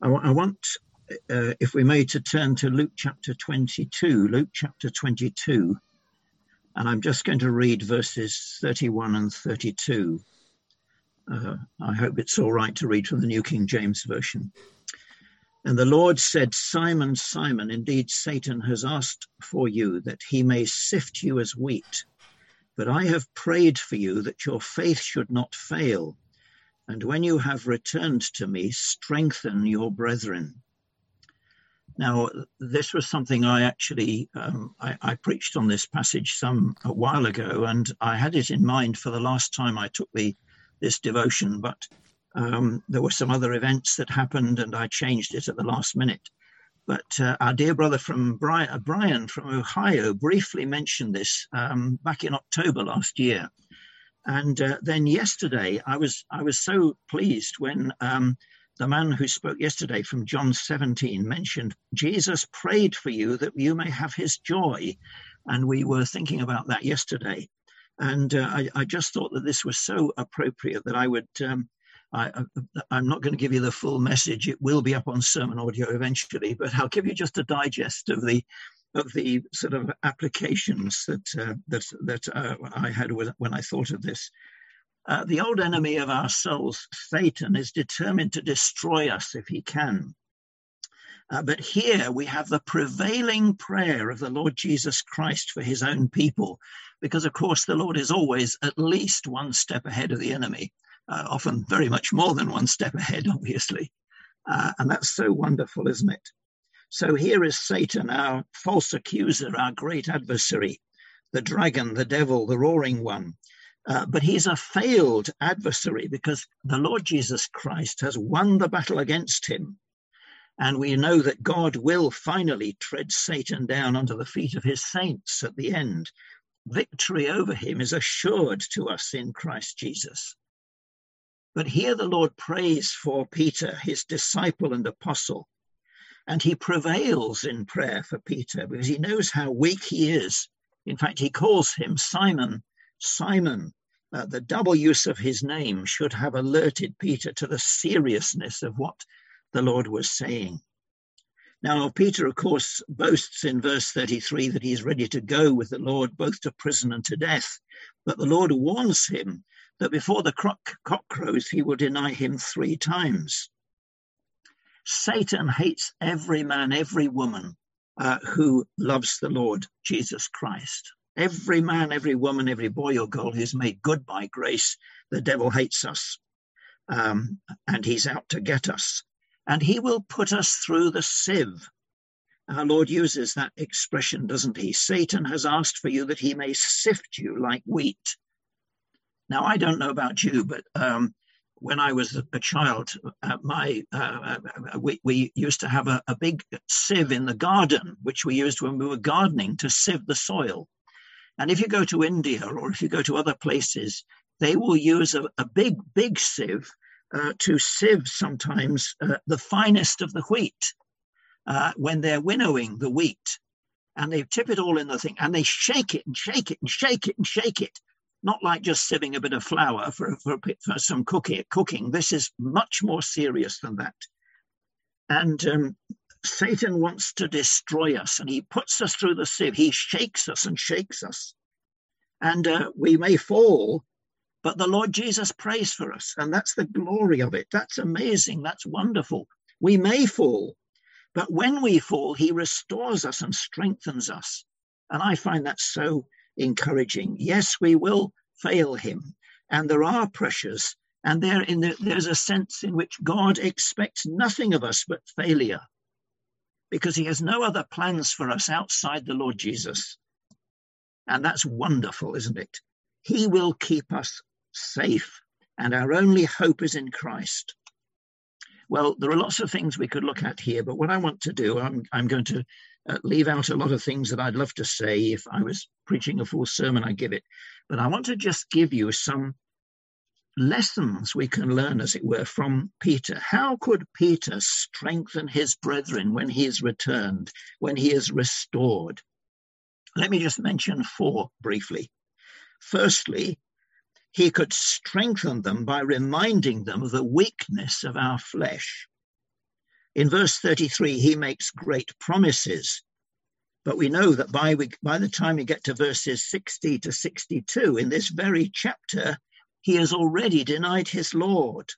I, I want, uh, if we may, to turn to Luke chapter 22. Luke chapter 22. And I'm just going to read verses 31 and 32. Uh, I hope it's all right to read from the New King James Version. And the Lord said, Simon, Simon, indeed Satan has asked for you that he may sift you as wheat. But I have prayed for you that your faith should not fail. And when you have returned to me, strengthen your brethren. Now, this was something I actually um, I, I, preached on this passage some a while ago, and I had it in mind for the last time I took the this devotion, but um, there were some other events that happened, and I changed it at the last minute. But uh, our dear brother from Brian, uh, Brian, from Ohio briefly mentioned this um, back in October last year. And uh, then yesterday, I was I was so pleased when um, the man who spoke yesterday from John 17 mentioned Jesus prayed for you that you may have his joy. And we were thinking about that yesterday. And uh, I, I, just thought that this was so appropriate that I would. Um, I, am not going to give you the full message. It will be up on sermon audio eventually, but I'll give you just a digest of the of the sort of applications that uh, that that uh, I had when I thought of this. Uh, the old enemy of our souls, Satan, is determined to destroy us if he can. Uh, but here we have the prevailing prayer of the Lord Jesus Christ for his own people, because of course the Lord is always at least one step ahead of the enemy, uh, often very much more than one step ahead, obviously. Uh, and that's so wonderful, isn't it? So here is Satan, our false accuser, our great adversary, the dragon, the devil, the roaring one, uh, but he's a failed adversary because the Lord Jesus Christ has won the battle against him. And we know that God will finally tread Satan down under the feet of his saints at the end. Victory over him is assured to us in Christ Jesus. But here the Lord prays for Peter, his disciple and apostle, and he prevails in prayer for Peter because he knows how weak he is. In fact, he calls him Simon, Simon, uh, the double use of his name should have alerted Peter to the seriousness of what the Lord was saying. Now, Peter, of course, boasts in verse 33 that he's ready to go with the Lord both to prison and to death. But the Lord warns him that before the cock crows, he will deny him three times. Satan hates every man, every woman uh, who loves the Lord Jesus Christ. Every man, every woman, every boy or girl who's made good by grace, the devil hates us. Um, and he's out to get us. And he will put us through the sieve. Our Lord uses that expression, doesn't he? Satan has asked for you that he may sift you like wheat. Now, I don't know about you, but um, when I was a child, uh, my uh, uh, we, we, used to have a, a, big sieve in the garden, which we used when we were gardening to sieve the soil. And if you go to India or if you go to other places, they will use a, a big, big sieve uh, to sieve sometimes uh, the finest of the wheat uh, when they're winnowing the wheat. And they tip it all in the thing and they shake it and shake it and shake it and shake it. Not like just sieving a bit of flour for, for, for some cooking, cooking. This is much more serious than that. And um, Satan wants to destroy us and he puts us through the sieve. He shakes us and shakes us. And uh, we may fall, but the Lord Jesus prays for us. And that's the glory of it. That's amazing. That's wonderful. We may fall, but when we fall, he restores us and strengthens us. And I find that so encouraging. Yes, we will fail him. And there are pressures. And there in the, there's a sense in which God expects nothing of us but failure because he has no other plans for us outside the Lord Jesus. And that's wonderful, isn't it? He will keep us safe, and our only hope is in Christ. Well, there are lots of things we could look at here, but what I want to do, I'm, I'm going to uh, leave out a lot of things that I'd love to say. If I was preaching a full sermon, I give it. But I want to just give you some lessons we can learn, as it were, from Peter. How could Peter strengthen his brethren when he is returned, when he is restored? Let me just mention four briefly. Firstly, he could strengthen them by reminding them of the weakness of our flesh. In verse 33, he makes great promises. But we know that by, we, by the time we get to verses 60 to 62, in this very chapter, he has already denied his Lord.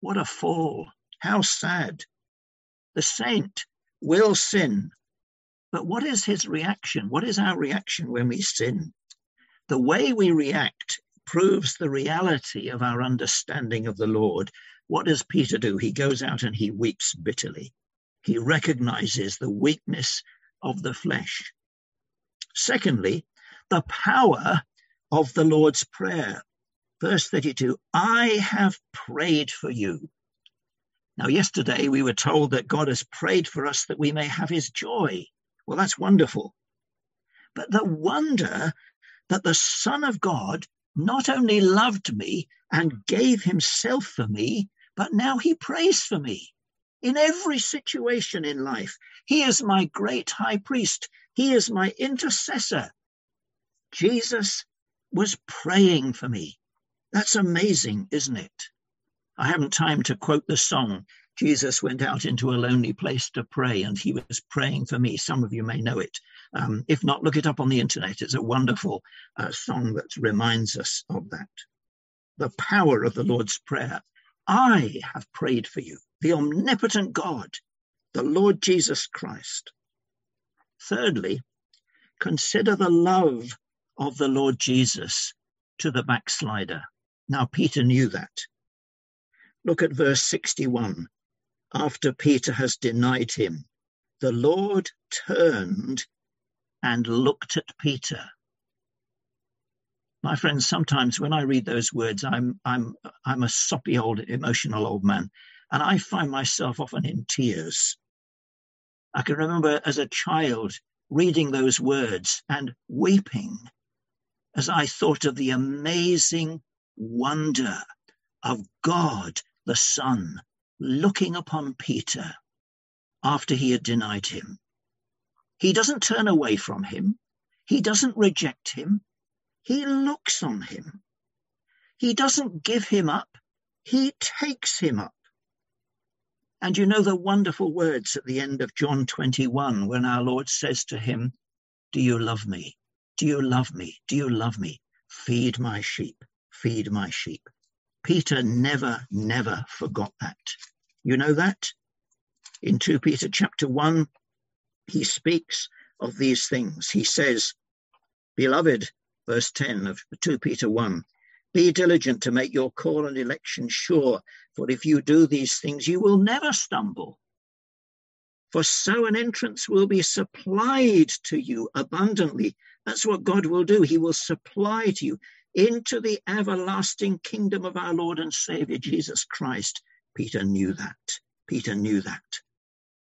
What a fall. How sad. The saint will sin. But what is his reaction? What is our reaction when we sin? The way we react proves the reality of our understanding of the Lord. What does Peter do? He goes out and he weeps bitterly. He recognizes the weakness of the flesh. Secondly, the power of the Lord's Prayer. Verse 32 I have prayed for you. Now, yesterday we were told that God has prayed for us that we may have his joy. Well, that's wonderful. But the wonder that the Son of God not only loved me and gave himself for me, but now he prays for me in every situation in life. He is my great high priest, he is my intercessor. Jesus was praying for me. That's amazing, isn't it? I haven't time to quote the song. Jesus went out into a lonely place to pray, and he was praying for me. Some of you may know it. Um, if not, look it up on the internet. It's a wonderful uh, song that reminds us of that. The power of the Lord's Prayer. I have prayed for you, the omnipotent God, the Lord Jesus Christ. Thirdly, consider the love of the Lord Jesus to the backslider. Now, Peter knew that. Look at verse 61. After Peter has denied him, the Lord turned and looked at Peter. My friends, sometimes when I read those words, I'm, I'm, I'm a soppy old, emotional old man, and I find myself often in tears. I can remember as a child reading those words and weeping as I thought of the amazing wonder of God the Son looking upon Peter after he had denied him. He doesn't turn away from him. He doesn't reject him. He looks on him. He doesn't give him up. He takes him up. And you know the wonderful words at the end of John 21 when our Lord says to him, Do you love me? Do you love me? Do you love me? Feed my sheep. Feed my sheep. Peter never, never forgot that. You know that? In 2 Peter chapter 1, he speaks of these things. He says, Beloved, verse 10 of 2 Peter 1, be diligent to make your call and election sure, for if you do these things, you will never stumble. For so an entrance will be supplied to you abundantly. That's what God will do. He will supply to you into the everlasting kingdom of our Lord and Savior Jesus Christ. Peter knew that. Peter knew that.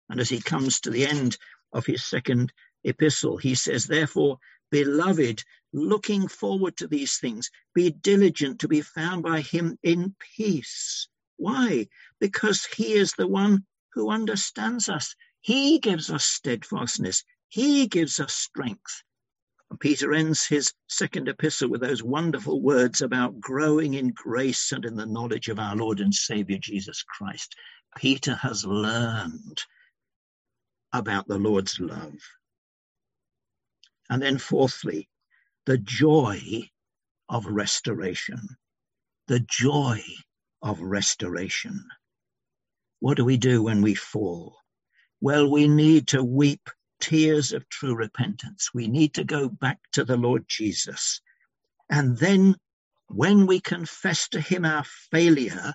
And as he comes to the end of his second epistle. He says, Therefore, beloved, looking forward to these things, be diligent to be found by him in peace. Why? Because he is the one who understands us. He gives us steadfastness. He gives us strength. And Peter ends his second epistle with those wonderful words about growing in grace and in the knowledge of our Lord and Savior Jesus Christ. Peter has learned about the Lord's love. And then, fourthly, the joy of restoration. The joy of restoration. What do we do when we fall? Well, we need to weep tears of true repentance. We need to go back to the Lord Jesus. And then, when we confess to Him our failure,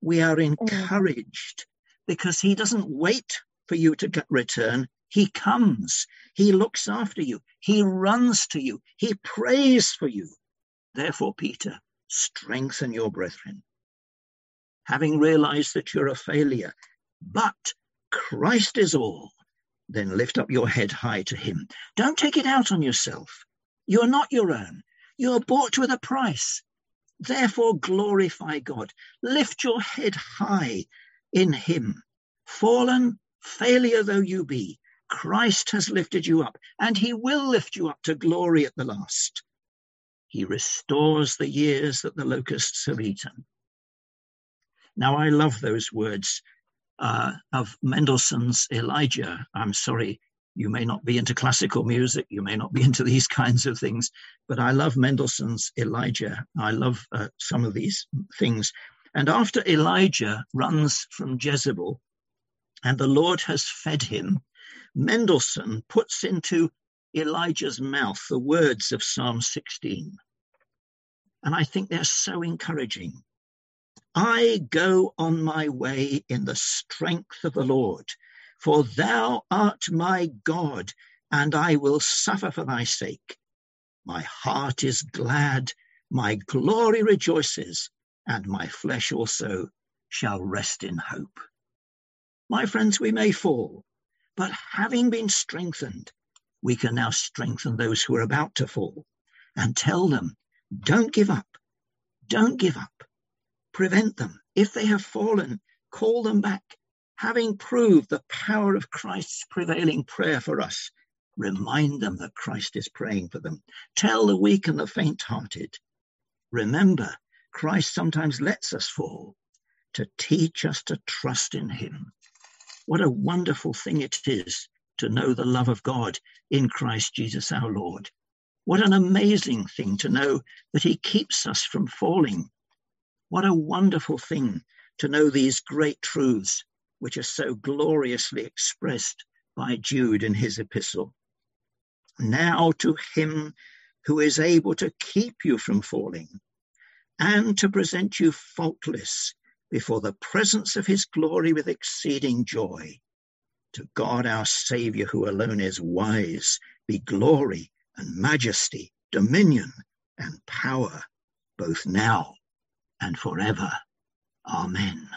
we are mm. encouraged because He doesn't wait for you to return. He comes. He looks after you. He runs to you. He prays for you. Therefore, Peter, strengthen your brethren. Having realized that you're a failure, but Christ is all, then lift up your head high to him. Don't take it out on yourself. You're not your own. You're bought with a price. Therefore, glorify God. Lift your head high in him. Fallen, Failure though you be, Christ has lifted you up, and he will lift you up to glory at the last. He restores the years that the locusts have eaten. Now, I love those words uh, of Mendelssohn's Elijah. I'm sorry, you may not be into classical music, you may not be into these kinds of things, but I love Mendelssohn's Elijah. I love uh, some of these things. And after Elijah runs from Jezebel and the Lord has fed him, Mendelssohn puts into Elijah's mouth the words of Psalm 16. And I think they're so encouraging. I go on my way in the strength of the Lord, for thou art my God, and I will suffer for thy sake. My heart is glad, my glory rejoices, and my flesh also shall rest in hope. My friends, we may fall, but having been strengthened, we can now strengthen those who are about to fall and tell them, don't give up. Don't give up. Prevent them. If they have fallen, call them back. Having proved the power of Christ's prevailing prayer for us, remind them that Christ is praying for them. Tell the weak and the faint hearted. Remember, Christ sometimes lets us fall to teach us to trust in him. What a wonderful thing it is to know the love of God in Christ Jesus our Lord. What an amazing thing to know that he keeps us from falling. What a wonderful thing to know these great truths, which are so gloriously expressed by Jude in his epistle. Now to him who is able to keep you from falling and to present you faultless before the presence of his glory with exceeding joy. To God our Saviour, who alone is wise, be glory and majesty, dominion and power, both now and forever. Amen.